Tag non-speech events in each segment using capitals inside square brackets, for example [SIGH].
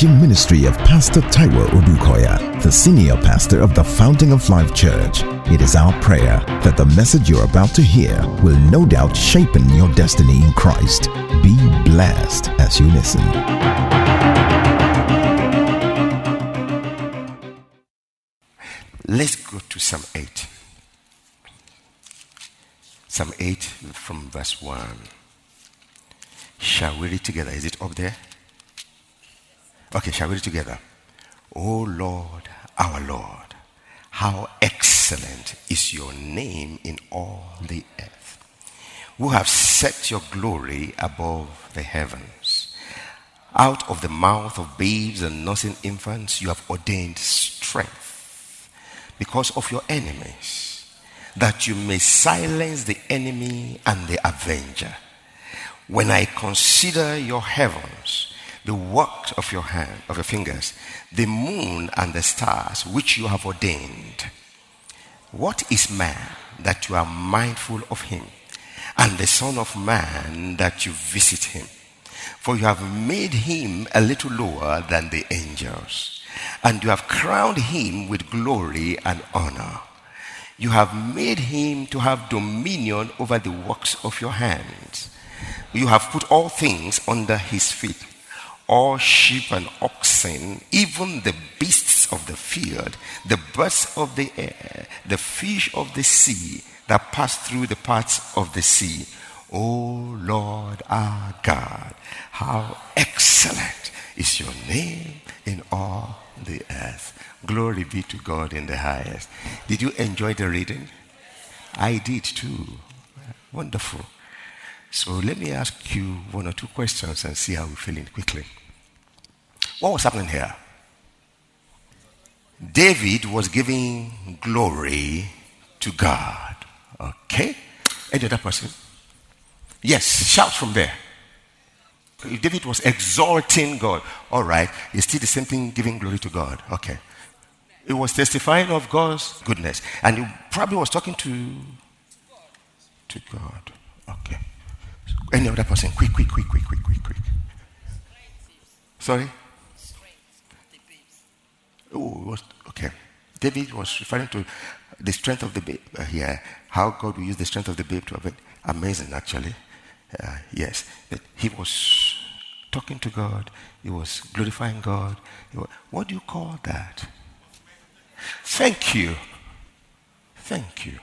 teaching ministry of Pastor Taiwo Odukoya, the senior pastor of the Fountain of Life Church. It is our prayer that the message you're about to hear will no doubt shape your destiny in Christ. Be blessed as you listen. Let's go to Psalm 8. Psalm 8 from verse 1. Shall we read together? Is it up there? Okay, shall we read together? Oh Lord, our Lord, how excellent is your name in all the earth. Who have set your glory above the heavens. Out of the mouth of babes and nursing infants, you have ordained strength because of your enemies, that you may silence the enemy and the avenger. When I consider your heavens, the work of your hand, of your fingers, the moon and the stars which you have ordained. What is man that you are mindful of him, and the Son of Man that you visit him? For you have made him a little lower than the angels, and you have crowned him with glory and honor. You have made him to have dominion over the works of your hands. You have put all things under his feet all sheep and oxen, even the beasts of the field, the birds of the air, the fish of the sea that pass through the parts of the sea. O Lord our God, how excellent is your name in all the earth. Glory be to God in the highest. Did you enjoy the reading? I did too. Wonderful. So let me ask you one or two questions and see how we're feeling quickly. What was happening here? David was giving glory to God. Okay? Any other person? Yes, shout from there. David was exalting God. All right, it's still the same thing, giving glory to God. Okay. He was testifying of God's goodness. And he probably was talking to, to God. Okay. Any other person? Quick, quick, quick, quick, quick, quick, quick. Sorry? Oh, was, okay. David was referring to the strength of the babe uh, here. How God will use the strength of the babe to have it. Amazing, actually. Uh, yes. That he was talking to God. He was glorifying God. Was, what do you call that? Thank you. Thank you.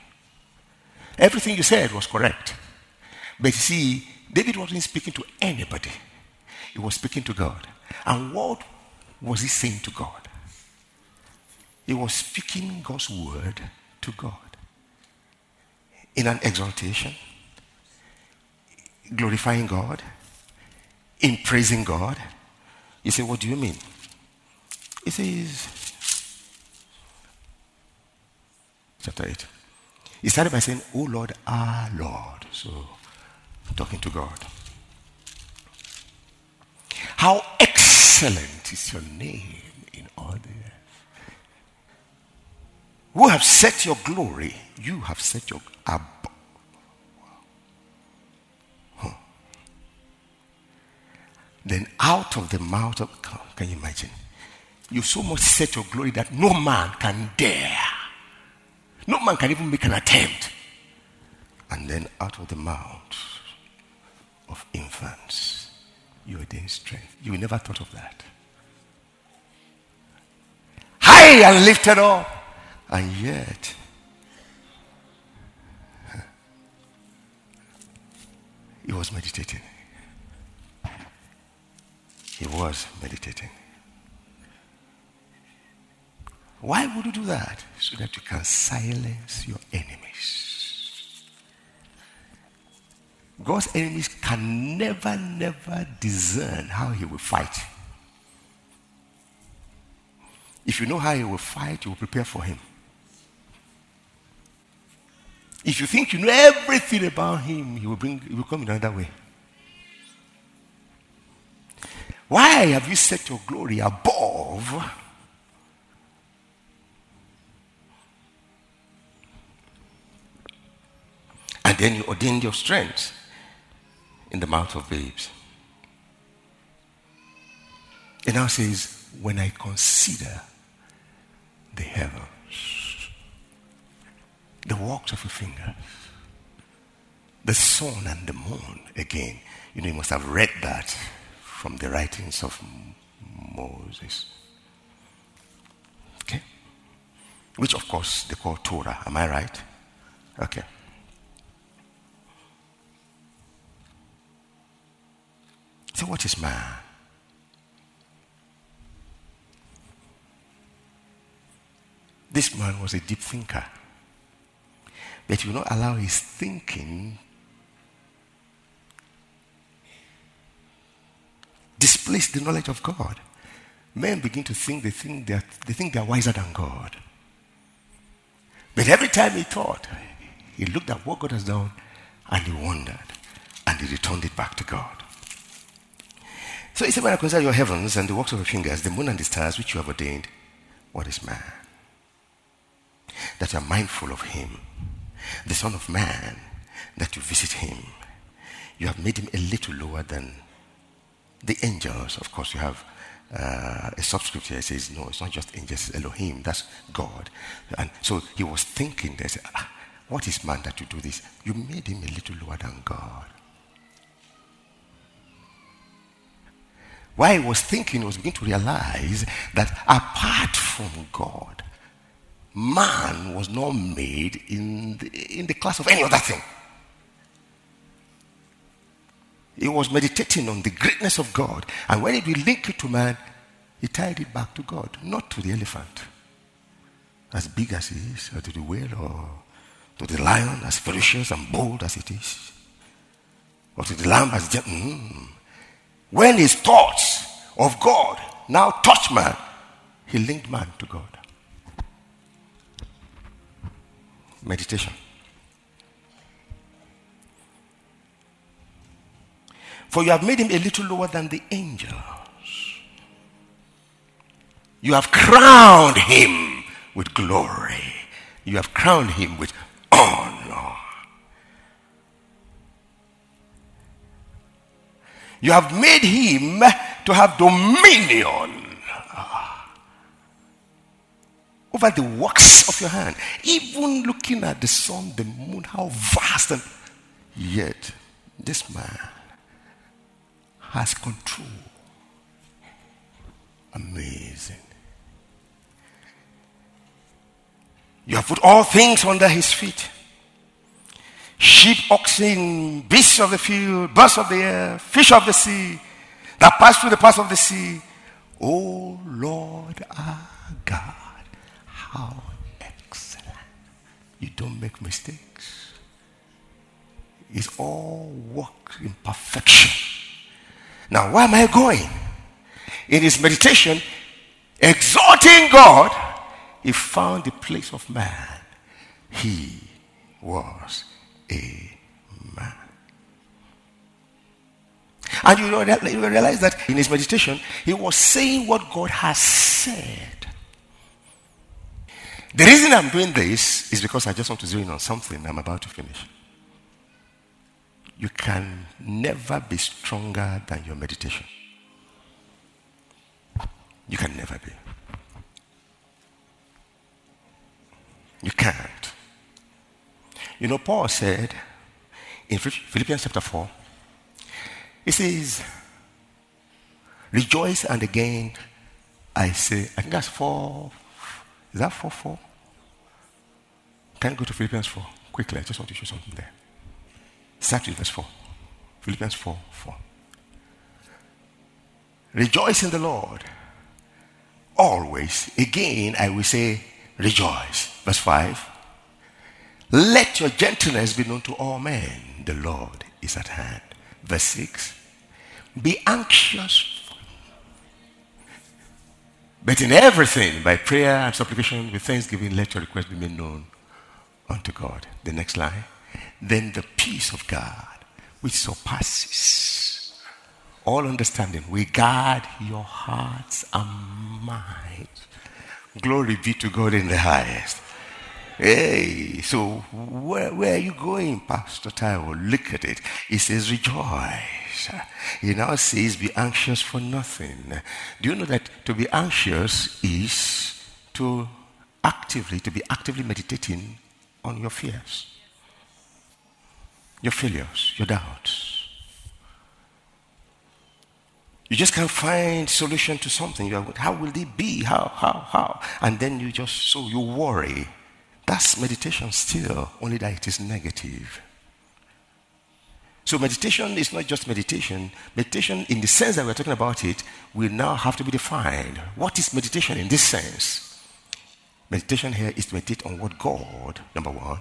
Everything you said was correct. But you see, David wasn't speaking to anybody. He was speaking to God. And what was he saying to God? He was speaking God's word to God in an exaltation, glorifying God, in praising God. You say, What do you mean? He says, chapter 8. He started by saying, Oh Lord, our Lord. So, talking to God. How excellent is your name in all the earth who have set your glory, you have set your ab. Huh. Then out of the mouth of, can you imagine? You so much set your glory that no man can dare. No man can even make an attempt. And then out of the mouth of infants, you ordain strength. You never thought of that. High and lifted up and yet, he was meditating. He was meditating. Why would you do that? So that you can silence your enemies. God's enemies can never, never discern how he will fight. If you know how he will fight, you will prepare for him. If you think you know everything about him, he will bring he will come in another way. Why have you set your glory above? And then you ordained your strength in the mouth of babes. It now says, when I consider the heavens, the works of your fingers, the sun and the moon again. You know, you must have read that from the writings of Moses. Okay? Which, of course, they call Torah. Am I right? Okay. So, what is man? This man was a deep thinker. But you not allow his thinking displace the knowledge of God. Men begin to think they think they they think they're wiser than God. But every time he thought, he looked at what God has done and he wondered and he returned it back to God. So he said, When I consider your heavens and the works of your fingers, the moon and the stars which you have ordained, what is man? That you are mindful of him, the Son of Man, that you visit him. You have made him a little lower than the angels. Of course, you have uh, a subscript here says, no, it's not just angels, it's Elohim, that's God. And so he was thinking, they said, ah, what is man that you do this? You made him a little lower than God. While he was thinking, he was beginning to realize that apart from God, man was not made in the, in the class of any other thing. He was meditating on the greatness of God. And when he linked it to man, he tied it back to God, not to the elephant. As big as he is, or to the whale, or to the lion, as ferocious and bold as it is, or to the lamb as gentle. Mm. When his thoughts of God now touch man, he linked man to God. Meditation. For you have made him a little lower than the angels. You have crowned him with glory. You have crowned him with honor. You have made him to have dominion over the works of your hand. Even looking at the sun, the moon, how vast and yet this man has control. Amazing. You have put all things under his feet sheep, oxen, beasts of the field, birds of the air, fish of the sea that pass through the paths of the sea. Oh Lord our God, how excellent. You don't make mistakes. It's all work in perfection. Now, where am I going? In his meditation, exalting God, he found the place of man. He was a man. And you know that you realize that in his meditation, he was saying what God has said. The reason I'm doing this is because I just want to zero in on something I'm about to finish. You can never be stronger than your meditation. You can never be. You can't. You know, Paul said in Philippians chapter 4, he says, Rejoice and again I say, I think that's 4, is that 4 4? Can you go to Philippians 4 quickly? I just want to show something there. Start with verse 4. Philippians 4 4. Rejoice in the Lord. Always. Again, I will say, rejoice. Verse 5. Let your gentleness be known to all men. The Lord is at hand. Verse 6. Be anxious. But in everything, by prayer and supplication, with thanksgiving, let your request be made known unto God. The next line then the peace of God, which surpasses all understanding, will guard your hearts and minds. Glory be to God in the highest. Hey, so where, where are you going, Pastor Taiwo? Look at it. It says rejoice. Verse. He now says, Be anxious for nothing. Do you know that to be anxious is to actively, to be actively meditating on your fears, your failures, your doubts? You just can't find solution to something. You're, how will it be? How, how, how? And then you just, so you worry. That's meditation still, only that it is negative. So meditation is not just meditation. Meditation, in the sense that we're talking about it, will now have to be defined. What is meditation in this sense? Meditation here is to meditate on what God, number one,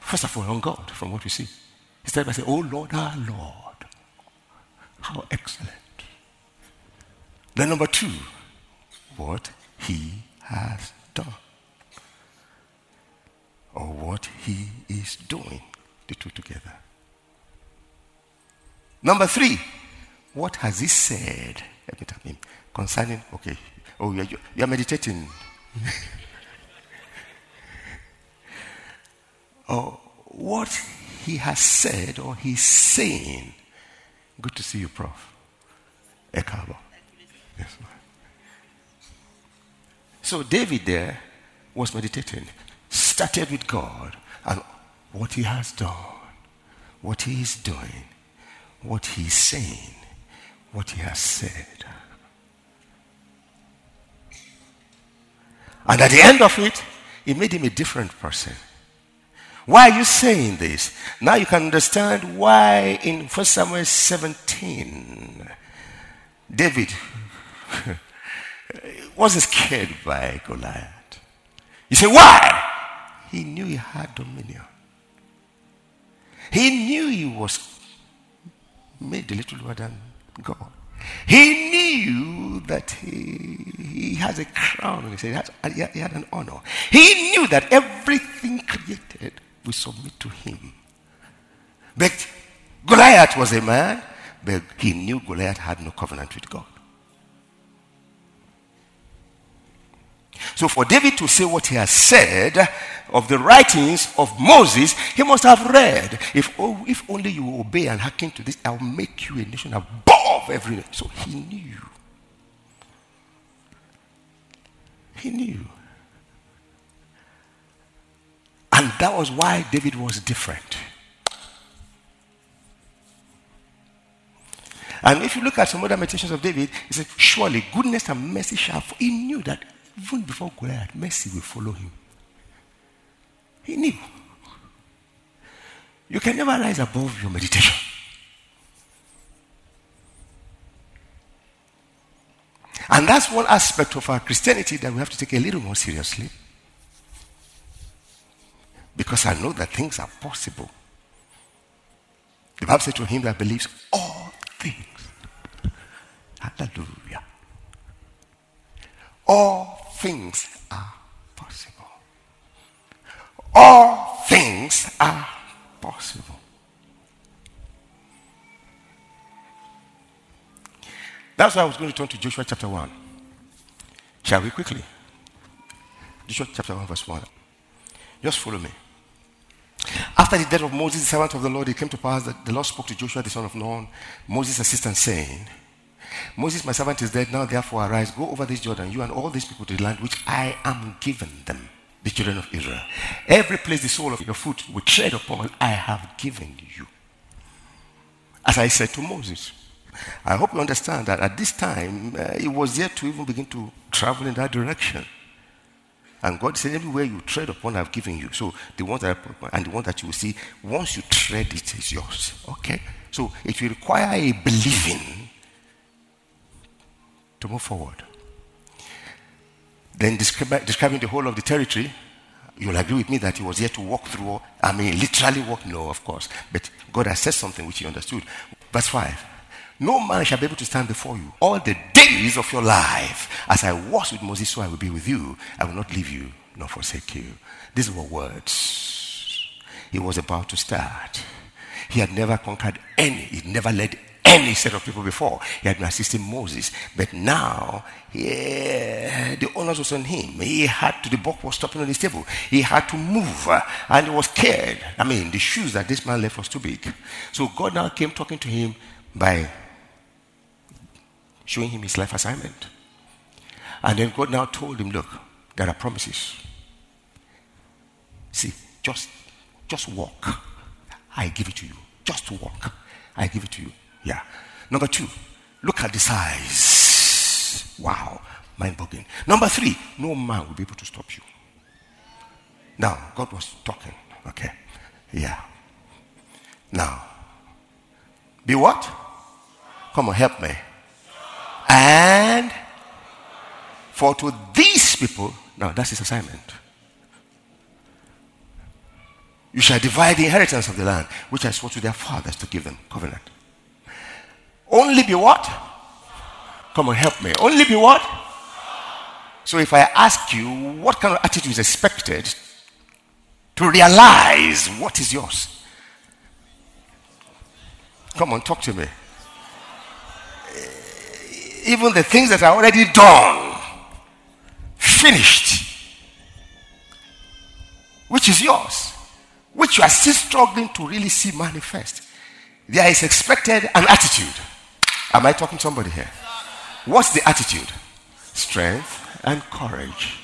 first of all, on God, from what we see. Instead by saying, Oh Lord, our Lord. How excellent. Then, number two, what he has done. Or what he is doing. The two together. Number three, what has he said? Let me him. Concerning, okay. Oh, you're, you're meditating. [LAUGHS] oh, what he has said or he's saying Good to see you, Prof. Ekabo. Yes, ma'am. so David there was meditating, started with God and what he has done, what he is doing, what he is saying, what he has said. And at the end of it, it made him a different person. Why are you saying this? Now you can understand why in 1 Samuel 17, David [LAUGHS] wasn't scared by Goliath. You say, why? He knew he had dominion. He knew he was made a little lower than God. He knew that he, he has a crown He said He had, he had an honor. He knew that everything created we submit to him. But Goliath was a man, but he knew Goliath had no covenant with God. So for David to say what he has said of the writings of Moses, he must have read, if, oh, if only you obey and hearken to this, I'll make you a nation above every nation. So he knew. He knew. And that was why David was different. And if you look at some other meditations of David, he said, Surely goodness and mercy shall. He knew that even before Goliath, mercy will follow him. He knew. You can never rise above your meditation. And that's one aspect of our Christianity that we have to take a little more seriously. Because I know that things are possible. The Bible says to him that believes all things. Hallelujah. All things are possible. All things are possible. That's why I was going to turn to Joshua chapter 1. Shall we quickly? Joshua chapter 1, verse 1. Just follow me. After the death of Moses, the servant of the Lord, it came to pass that the Lord spoke to Joshua, the son of Nun, Moses' assistant, saying, Moses, my servant, is dead. Now, therefore, arise, go over this Jordan, you and all these people to the land which I am giving them, the children of Israel. Every place the sole of your foot will tread upon, I have given you. As I said to Moses. I hope you understand that at this time, uh, he was yet to even begin to travel in that direction. And God said, everywhere you tread upon, I've given you. So the one that I, and the one that you will see, once you tread it, is yours. Okay? So it will require a believing to move forward. Then describe, describing the whole of the territory, you'll agree with me that he was here to walk through. I mean, literally walk. No, of course. But God has said something which he understood. Verse 5. No man shall be able to stand before you all the days of your life. As I was with Moses, so I will be with you. I will not leave you nor forsake you. These were words. He was about to start. He had never conquered any, he never led any set of people before. He had been assisting Moses. But now, yeah, the onus was on him. He had to, the buck was stopping on his table. He had to move. And he was scared. I mean, the shoes that this man left was too big. So God now came talking to him by showing him his life assignment. And then God now told him, look, there are promises. See, just, just walk. I give it to you. Just walk. I give it to you. Yeah. Number two, look at the size. Wow. Mind boggling. Number three, no man will be able to stop you. Now, God was talking. Okay. Yeah. Now, be what? Come on, help me. And for to these people, now that's his assignment. You shall divide the inheritance of the land, which I swore to their fathers to give them. Covenant. Only be what? Come on, help me. Only be what? So if I ask you what kind of attitude is expected to realize what is yours, come on, talk to me. Eh, even the things that are already done, finished, which is yours which you are still struggling to really see manifest, there is expected an attitude. Am I talking to somebody here? What's the attitude? Strength and courage.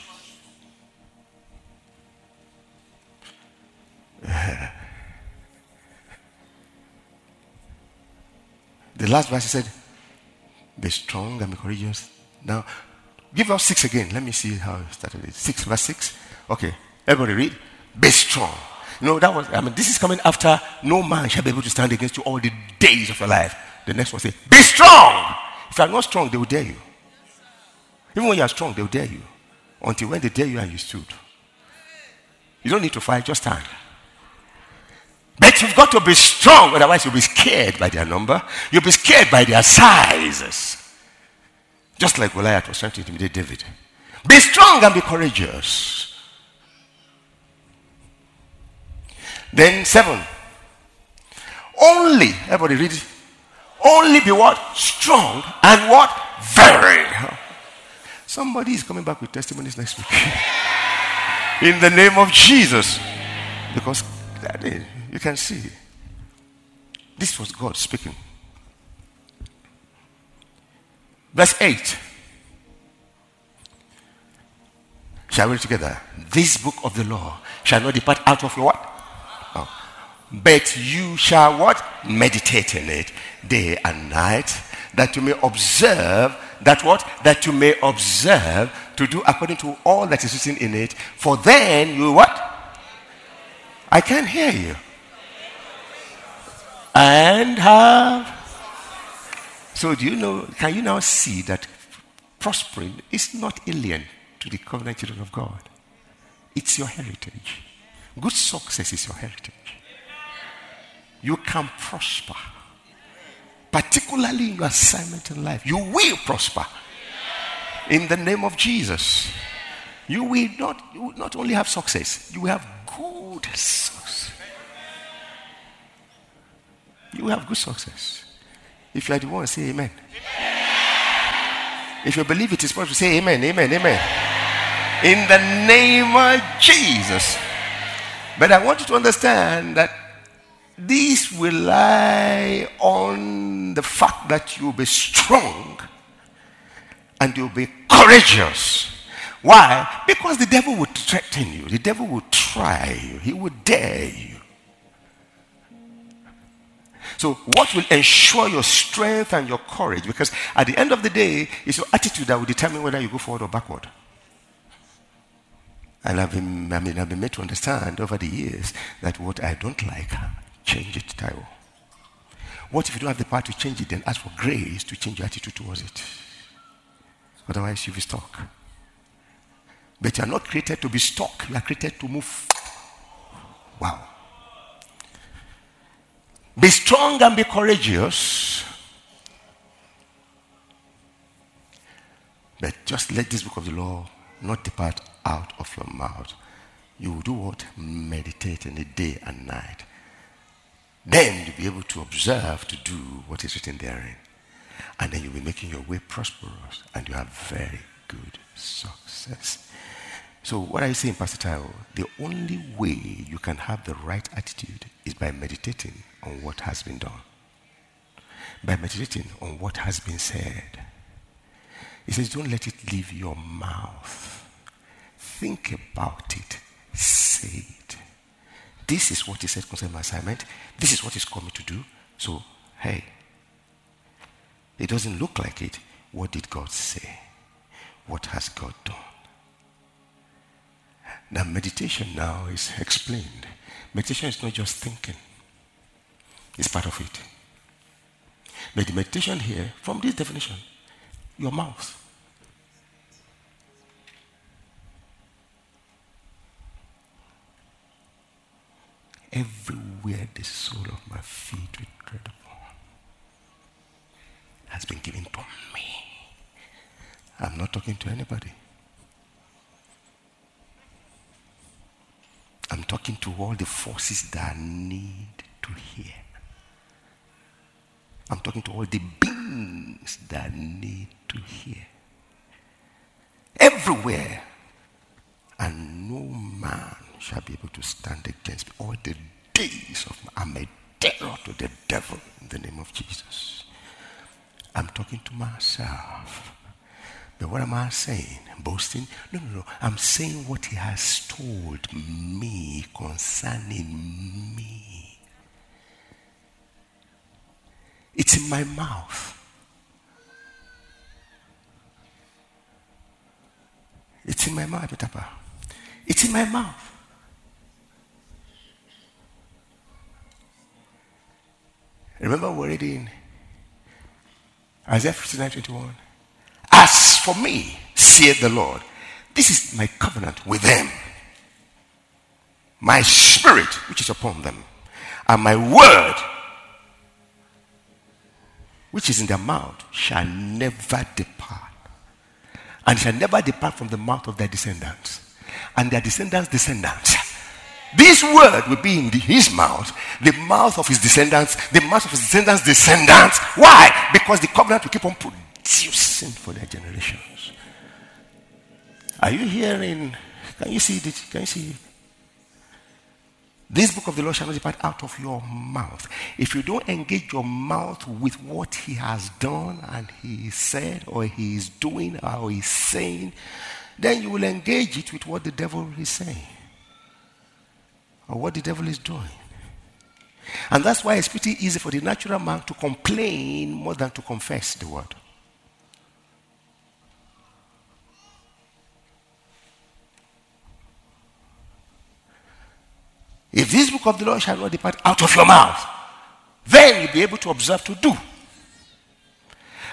[LAUGHS] the last verse he said, Be strong and be courageous. Now, give us six again. Let me see how it started. Six, verse six. Okay, everybody read. Be strong no, that was, I mean, this is coming after no man shall be able to stand against you all the days of your life. The next one say, Be strong. If you are not strong, they will dare you. Even when you are strong, they will dare you. Until when they dare you and you stood. You don't need to fight, just stand. But you've got to be strong, otherwise, you'll be scared by their number. You'll be scared by their sizes. Just like Goliath was trying to intimidate David. Be strong and be courageous. Then seven. Only, everybody read. Only be what? Strong and what? Very. Somebody is coming back with testimonies next week. [LAUGHS] In the name of Jesus. Because that is, you can see. This was God speaking. Verse 8. Shall we read together? This book of the law shall not depart out of your what? But you shall what? Meditate in it day and night, that you may observe that what? That you may observe to do according to all that is written in it. For then you what? I can't hear you. And have. So do you know? Can you now see that prospering is not alien to the covenant children of God? It's your heritage. Good success is your heritage you can prosper. Particularly in your assignment in life, you will prosper. In the name of Jesus. You will not, you will not only have success, you will have good success. You will have good success. If you are the one, say amen. If you believe it is possible, say amen, amen, amen. In the name of Jesus. But I want you to understand that this will lie on the fact that you'll be strong and you'll be courageous. Why? Because the devil would threaten you, the devil would try you, he would dare you. So, what will ensure your strength and your courage? Because at the end of the day, it's your attitude that will determine whether you go forward or backward. And I've been, I mean, I've been made to understand over the years that what I don't like, Change it, Taiwo. What if you don't have the power to change it? Then ask for grace to change your attitude towards it. Otherwise, you'll be stuck. But you are not created to be stuck. You are created to move. Wow. Be strong and be courageous. But just let this book of the law not depart out of your mouth. You will do what? Meditate in the day and night Then you'll be able to observe to do what is written therein. And then you'll be making your way prosperous and you have very good success. So what are you saying, Pastor Taiwo? The only way you can have the right attitude is by meditating on what has been done. By meditating on what has been said. He says, don't let it leave your mouth. Think about it. Say it. This is what he said concerning my assignment. This is what he's coming to do. So, hey, it doesn't look like it. What did God say? What has God done? Now, meditation now is explained. Meditation is not just thinking, it's part of it. But the meditation here, from this definition, your mouth. Everywhere the sole of my feet tread upon has been given to me. I'm not talking to anybody. I'm talking to all the forces that need to hear. I'm talking to all the beings that need to hear. Everywhere. And no man shall be able to stand against me all the days of my I'm a terror to the devil in the name of Jesus. I'm talking to myself. But what am I saying? Boasting? No, no, no. I'm saying what he has told me concerning me. It's in my mouth. It's in my mouth, Petapa. It's in my mouth. Remember we're reading Isaiah 59 21. As for me, saith the Lord, this is my covenant with them. My spirit, which is upon them, and my word, which is in their mouth, shall never depart. And shall never depart from the mouth of their descendants. And their descendants' descendants. This word will be in the, his mouth, the mouth of his descendants, the mouth of his descendants' descendants. Why? Because the covenant will keep on producing for their generations. Are you hearing? Can you see this? Can you see? This book of the law shall not depart out of your mouth. If you don't engage your mouth with what he has done and he said, or he is doing, or he is saying, then you will engage it with what the devil is saying, or what the devil is doing. And that's why it's pretty easy for the natural man to complain more than to confess the word. If this book of the law shall not depart out of your mouth, then you'll be able to observe to do.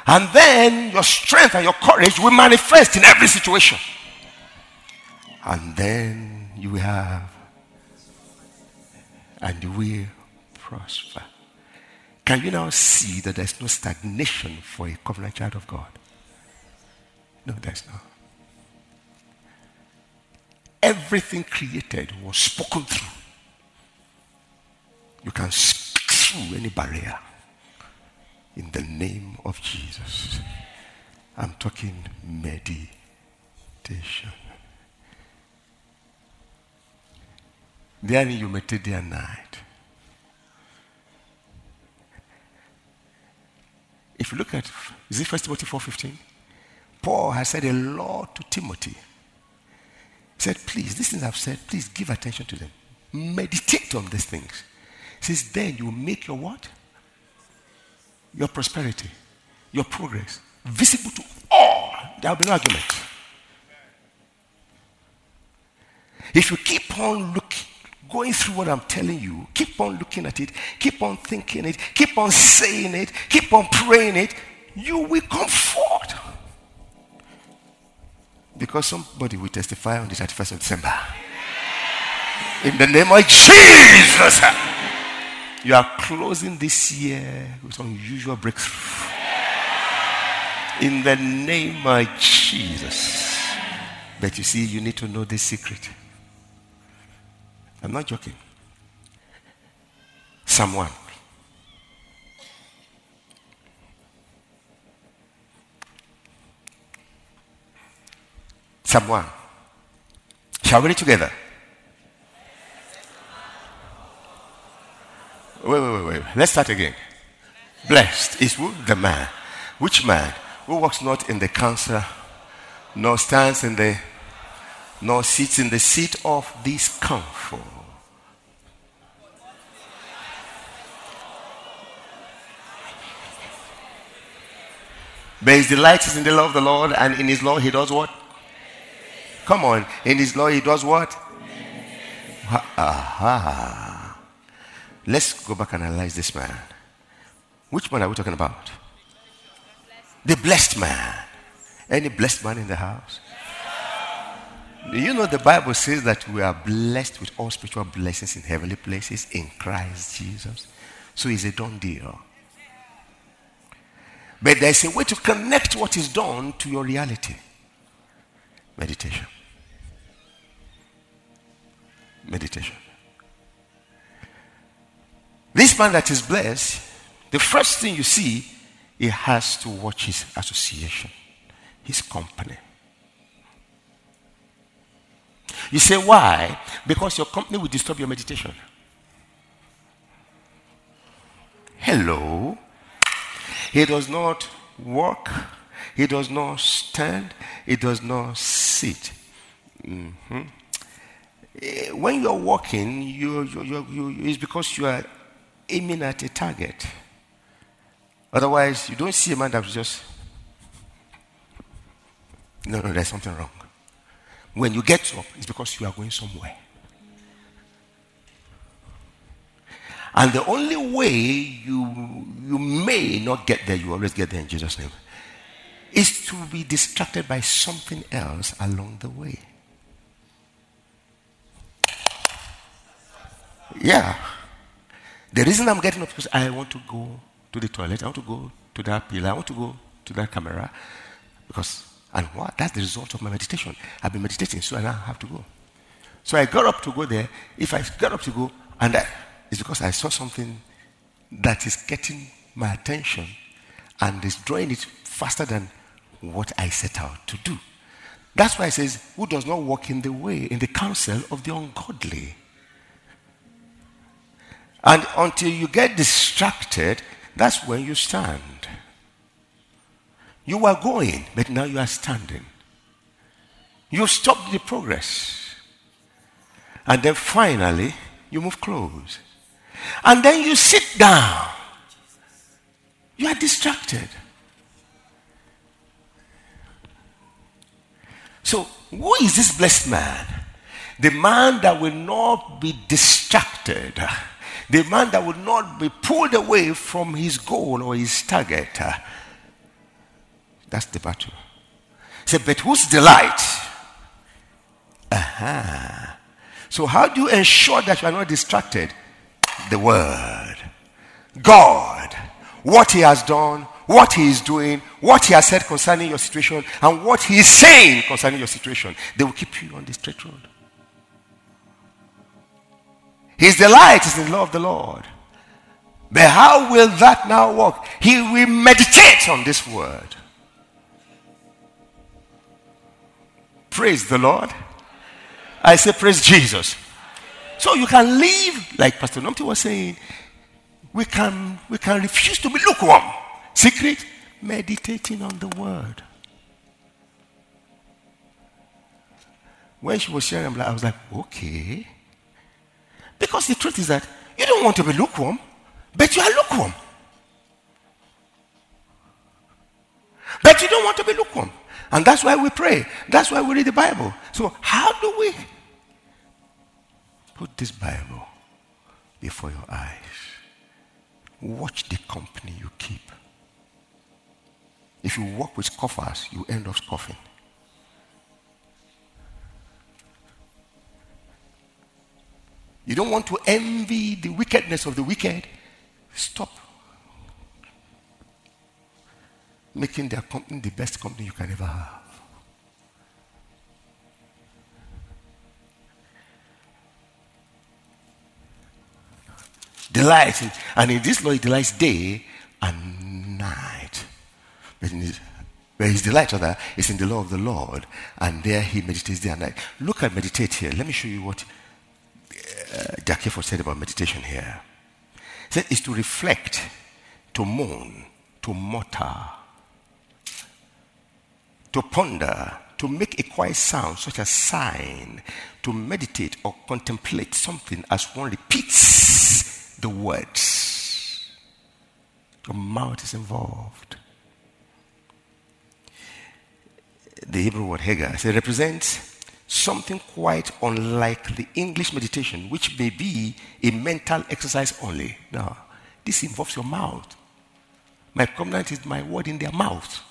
And then your strength and your courage will manifest in every situation. And then you will have, and you will prosper. Can you now see that there's no stagnation for a covenant child of God? No, there's not. Everything created was spoken through. You can speak through any barrier in the name of Jesus. I'm talking meditation. Then you meditate day and night. If you look at, is it First Timothy 4.15? Paul has said a lot to Timothy. He said, please, these things I've said, please give attention to them. Meditate on these things says, then you will make your what? Your prosperity, your progress visible to all. There will be no argument. If you keep on looking, going through what I'm telling you, keep on looking at it, keep on thinking it, keep on saying it, keep on praying it, you will come forth. Because somebody will testify on the 31st of December. In the name of Jesus. You are closing this year with unusual breakthrough. In the name of Jesus. But you see, you need to know this secret. I'm not joking. Someone. Psalm 1. Psalm 1. Shall we read together? Wait, wait, wait, wait. Let's start again. Blessed is who? The man. Which man? Who walks not in the counsel, nor stands in the, nor sits in the seat of this comfort. But his delight is in the law of the Lord, and in his law he does what? Come on. In his law he does what? Aha. Let's go back and analyze this man. Which man are we talking about? The blessed man. Any blessed man in the house? Do you know the Bible says that we are blessed with all spiritual blessings in heavenly places in Christ Jesus? So it's a done deal. But there's a way to connect what is done to your reality meditation. Meditation. That is blessed, the first thing you see, he has to watch his association, his company. You say, why? Because your company will disturb your meditation. Hello? He does not walk, he does not stand, he does not sit. Mm-hmm. When you're walking, you, you, you, you, it's because you are aiming at a target. Otherwise, you don't see a man that's just. No, no, there's something wrong. When you get up, it's because you are going somewhere. And the only way you, you may not get there, you always get there in Jesus' name, is to be distracted by something else along the way. Yeah. The reason I'm getting up is because I want to go to the toilet, I want to go to that pillar, I want to go to that camera. Because, and what? That's the result of my meditation. I've been meditating, so I now have to go. So I got up to go there. If I got up to go, and I, it's because I saw something that is getting my attention and is drawing it faster than what I set out to do. That's why it says, Who does not walk in the way, in the counsel of the ungodly? And until you get distracted, that's when you stand. You were going, but now you are standing. You stop the progress. And then finally, you move close. And then you sit down. You are distracted. So, who is this blessed man? The man that will not be distracted the man that will not be pulled away from his goal or his target. Uh, that's the battle. Say, but whose delight? Uh-huh. So, how do you ensure that you are not distracted? The Word. God. What He has done, what He is doing, what He has said concerning your situation, and what He is saying concerning your situation. They will keep you on the straight road. His delight is in the law of the Lord. But how will that now work? He will meditate on this word. Praise the Lord. I say, Praise Jesus. So you can live, like Pastor Nomthi was saying, we can, we can refuse to be lukewarm. Secret, meditating on the word. When she was sharing, I was like, okay. Because the truth is that you don't want to be lukewarm, but you are lukewarm. But you don't want to be lukewarm. And that's why we pray. That's why we read the Bible. So, how do we put this Bible before your eyes? Watch the company you keep. If you walk with scoffers, you end up scoffing. You don't want to envy the wickedness of the wicked. Stop making their company the best company you can ever have. Delight, and in this law, he delights day and night. But in his, where his delight other is in the law of the Lord, and there he meditates day and night. Look at meditate here. Let me show you what Uh, Jack Hayford said about meditation here. He said it's to reflect, to moan, to mutter, to ponder, to make a quiet sound, such as sign, to meditate or contemplate something as one repeats the words. Your mouth is involved. The Hebrew word hagah it represents something quite unlike the English meditation, which may be a mental exercise only. Now, this involves your mouth. My covenant is my word in their mouth.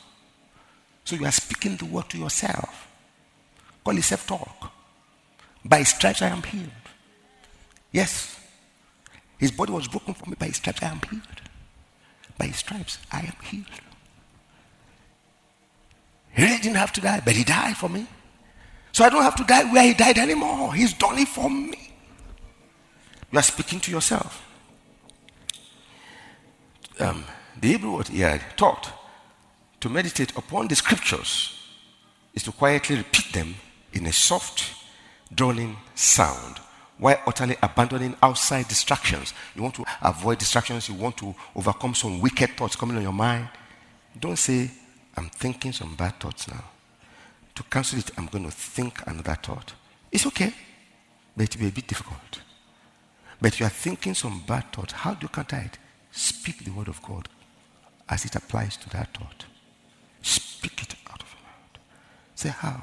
So you are speaking the word to yourself. Call it self talk. By stripes I am healed. Yes. His body was broken for me. By stripes I am healed. By stripes I am healed. He didn't have to die, but he died for me. So I don't have to die where he died anymore. He's done it for me. You are speaking to yourself. Um, the Hebrew word hagah taught to meditate upon the scriptures is to quietly repeat them in a soft, droning sound while utterly abandoning outside distractions. You want to avoid distractions, you want to overcome some wicked thoughts coming on your mind. Don't say, I'm thinking some bad thoughts now. To cancel it, I'm going to think another thought. It's okay, but it will be a bit difficult. But you are thinking some bad thought. How do you counter it? Speak the word of God as it applies to that thought. Speak it out of your mouth. Say how?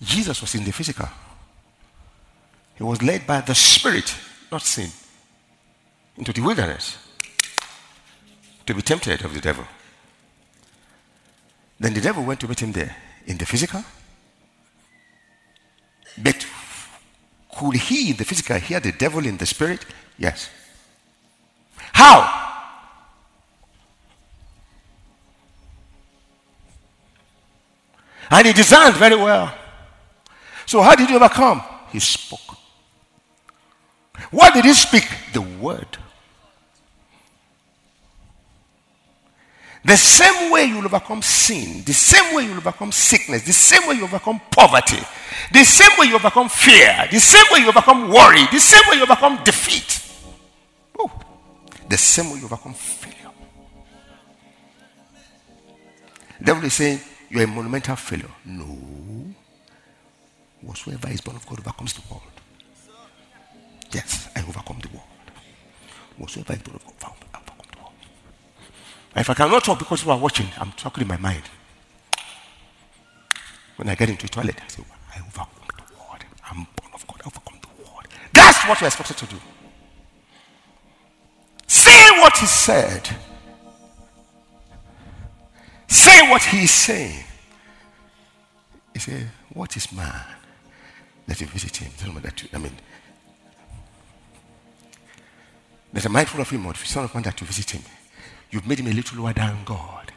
Jesus was in the physical. He was led by the Spirit, not sin, into the wilderness to be tempted of the devil. Then the devil went to meet him there in the physical. But could he in the physical hear the devil in the spirit? Yes. How? And he discerned very well. So, how did he overcome? He spoke. What did he speak? The word. The same way you will overcome sin, the same way you will overcome sickness, the same way you overcome poverty, the same way you overcome fear, the same way you overcome worry, the same way you overcome defeat. Oh, the same way you overcome failure. The devil is saying, You're a monumental failure. No. Whatsoever is born of God overcomes the world. Yes, I overcome the world. Whatsoever is born of God if I cannot talk because you are watching, I'm talking in my mind. When I get into the toilet, I say, I overcome the world. I'm born of God. I overcome the world. That's what you're expected to do. Say what he said. Say what he is saying. He said, What is man that you visit him? Tell me that you, I mean, there's a mindful of him, or the son of man that you visit him. You've made him a little lower than God.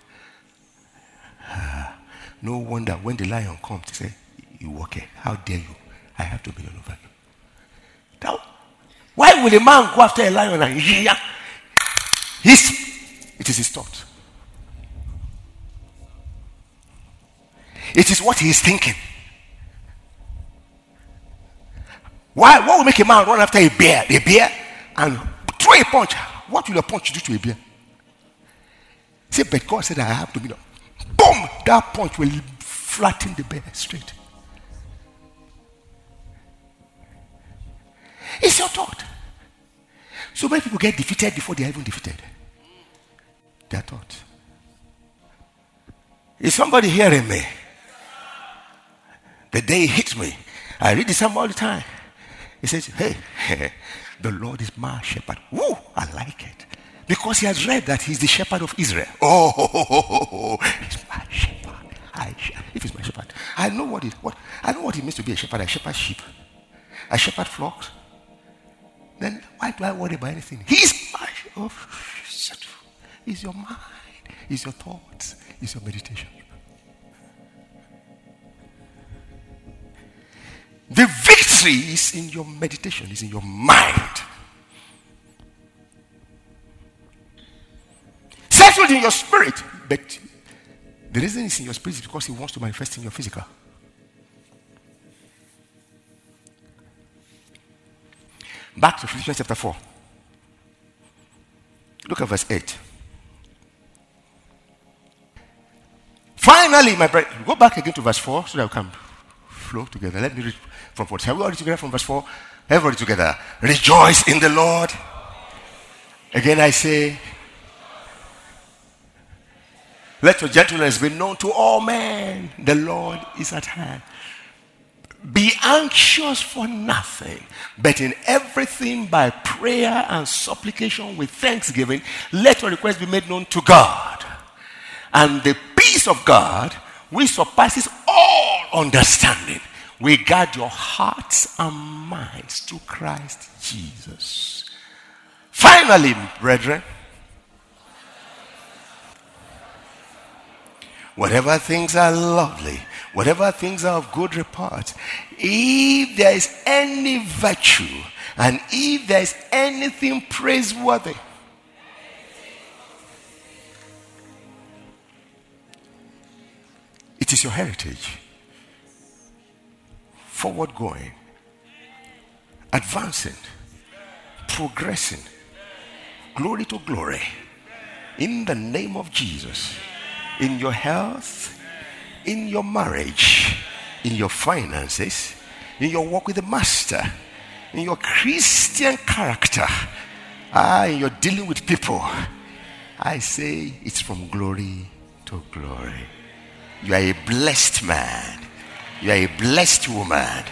Uh, no wonder when the lion comes, to say, You okay? How dare you? I have to be over you. Now, why will a man go after a lion and yeah? His, it is his thought. It is what he is thinking. Why? What will make a man run after a bear? A bear and throw a punch. What will a punch do to a bear? Say, but God said I have to be. Boom! That punch will flatten the bear straight. It's your thought. So many people get defeated before they are even defeated. Their thought. Is somebody hearing me? The day hits me, I read the psalm all the time. He says, Hey, [LAUGHS] the Lord is my shepherd. Woo, I like it. Because he has read that he's the shepherd of Israel. [LAUGHS] Oh, he's my shepherd. I, if he's my shepherd, I know what it what I know what it means to be a shepherd. I shepherd sheep. I shepherd flocks. Then why do I worry about anything? He's my oh, He's your mind. He's your thoughts. He's your meditation. The victory is in your meditation, is in your mind. Settled in your spirit. But the reason it's in your spirit is because He wants to manifest in your physical. Back to Philippians chapter 4. Look at verse 8. Finally, my brother, go back again to verse 4 so that we can flow together. Let me read from 4. Shall we all read together from verse 4? Everybody together. Rejoice in the Lord. Again, I say, let your gentleness be known to all men. The Lord is at hand. Be anxious for nothing, but in everything by prayer and supplication with thanksgiving, let your requests be made known to God. And the peace of God, which surpasses all understanding, will guard your hearts and minds to Christ Jesus. Finally, brethren, whatever things are lovely, whatever things are of good report, if there is any virtue and if there is anything praiseworthy, it is your heritage. Forward going, advancing, progressing, glory to glory, in the name of Jesus, in your health in your marriage, in your finances, in your work with the master, in your Christian character, ah, in your dealing with people. I say it's from glory to glory. You are a blessed man. You are a blessed woman.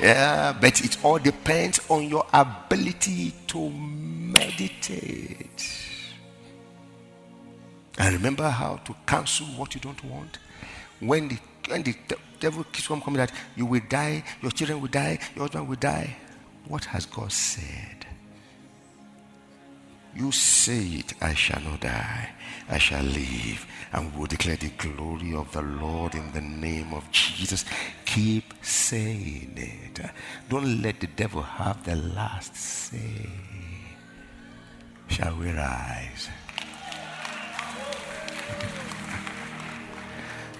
Yeah, but it all depends on your ability to meditate. And remember how to cancel what you don't want when the, when the devil keeps on coming that you will die, your children will die, your husband will die, what has God said? You say it, I shall not die, I shall live, and will declare the glory of the Lord in the name of Jesus. Keep saying it. Don't let the devil have the last say. Shall we rise?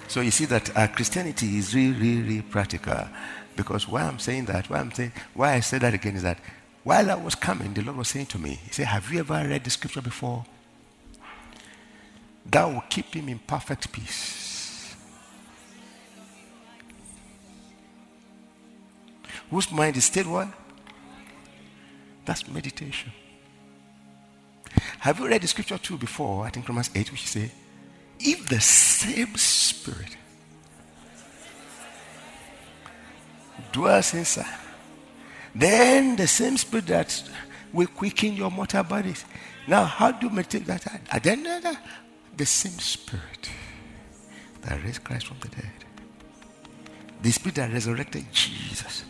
So you see that uh, Christianity is really, really, really practical. Because why I'm saying that, why I'm saying, why I said that again is that while I was coming, the Lord was saying to me, He said, Have you ever read the scripture before? That will keep him in perfect peace. Whose mind is still what? That's meditation. Have you read the scripture too before? I think Romans 8, which say, if the same spirit dwells inside, then the same spirit that will quicken your mortal bodies. Now, how do you meditate that? End of that, the same spirit that raised Christ from the dead, the spirit that resurrected Jesus,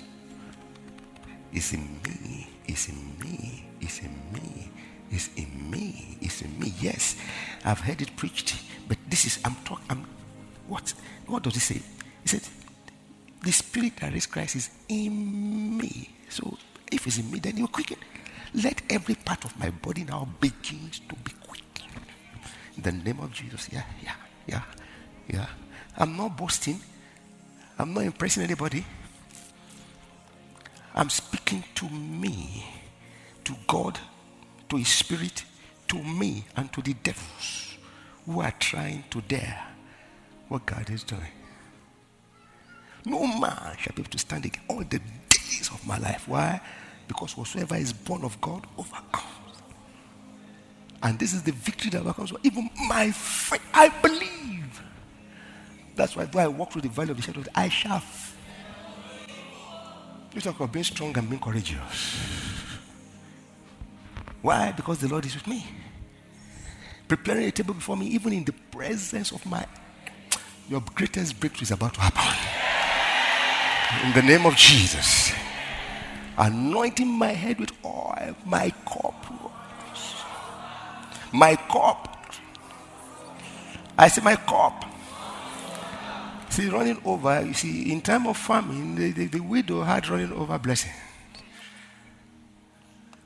is in me, is in me, is in me, is in me, is in me. Yes, I've heard it preached but this is, I'm talking, I'm, what? What does he say? He said, the spirit that raised Christ is in me. So if it's in me, then you're quicken. Let every part of my body now begins to be quickened. In the name of Jesus. Yeah, yeah, yeah, yeah. I'm not boasting. I'm not impressing anybody. I'm speaking to me, to God, to His Spirit, to me, and to the devils who are trying to dare what God is doing. No man shall be able to stand against all the days of my life. Why? Because whatsoever is born of God overcomes. And this is the victory that overcomes even my faith. I believe. That's why though I walk through the valley of the shadow, I shall. You talk about being strong and being courageous. Why? Because the Lord is with me preparing a table before me, even in the presence of my. Your greatest breakthrough is about to happen. In the name of Jesus. Anointing my head with oil, my cup. My cup. I say, my cup. See, running over, you see, in time of famine, the, the, the widow had running over blessing.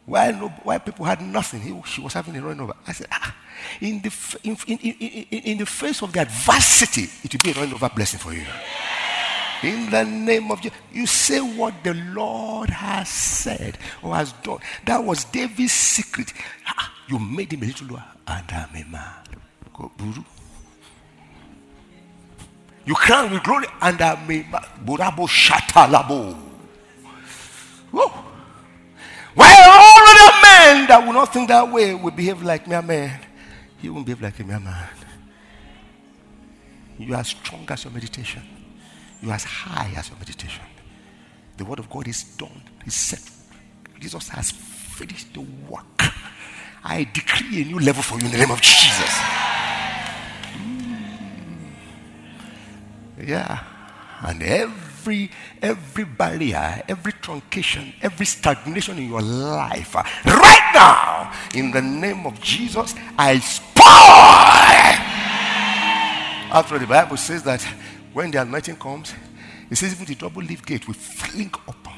Why, no, why people had nothing, he, she was having a running over. I said, ah, in the, in, in, in, in the face of the adversity, it will be a running over blessing for you. In the name of Jesus. You say what the Lord has said or has done. That was David's secret. Ah, you made him a little lower, and I'm a man. You crown with glory, and I'm a man. Burabo shatalabo. Whoa. While all other men that will not think that way will behave like mere man, he won't behave like a mere man. You are strong as your meditation. You are as high as your meditation. The word of God is done. He's set. Jesus has finished the work. I decree a new level for you in the name of Jesus. Mm. Yeah. And every every barrier, every truncation, every stagnation in your life, right now, in the name of Jesus, I spoil. After the Bible says that when the anointing comes, it says even the double leaf gate will fling open.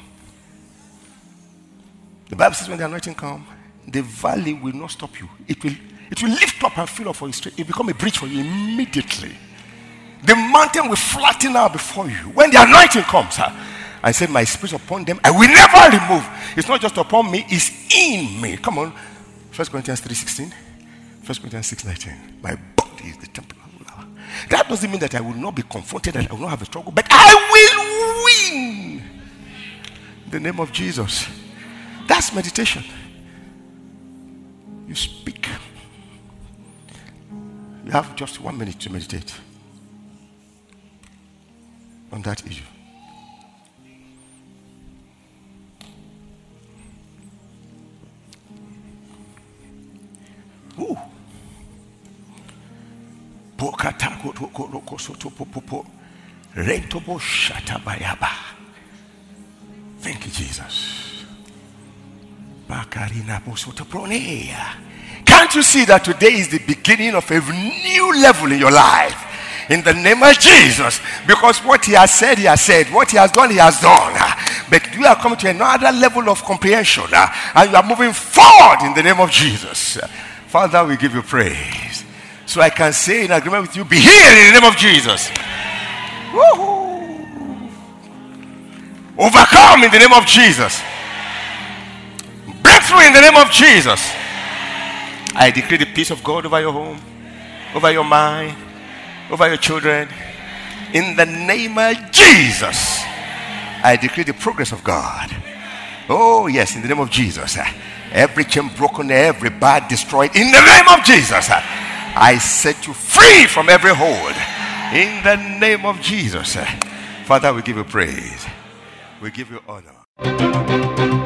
The Bible says when the anointing comes, the valley will not stop you. It will, it will lift up and fill up for you straight. It will become a bridge for you immediately. The mountain will flatten out before you. When the anointing comes, huh, I said, My spirit upon them, I will never remove. It's not just upon me, it's in me. Come on. 1 Corinthians 3:16. 1 Corinthians 6:19. My body is the temple of love. that doesn't mean that I will not be confronted, and I will not have a struggle, but I will win. In the name of Jesus. That's meditation. You speak. You have just one minute to meditate on that issue. Thank you, Jesus. Can't you see that today is the beginning of a new level in your life? In the name of Jesus. Because what he has said, he has said. What he has done, he has done. But you are coming to another level of comprehension. Uh, and you are moving forward in the name of Jesus. Father, we give you praise. So I can say in agreement with you, be healed in the name of Jesus. Woo-hoo. Overcome in the name of Jesus. Breakthrough in the name of Jesus. I decree the peace of God over your home, over your mind, over your children. In the name of Jesus, I decree the progress of God. Oh, yes, in the name of Jesus. Every chain broken, every bad destroyed. In the name of Jesus. I set you free from every hold. In the name of Jesus. Father, we give you praise. We give you honor.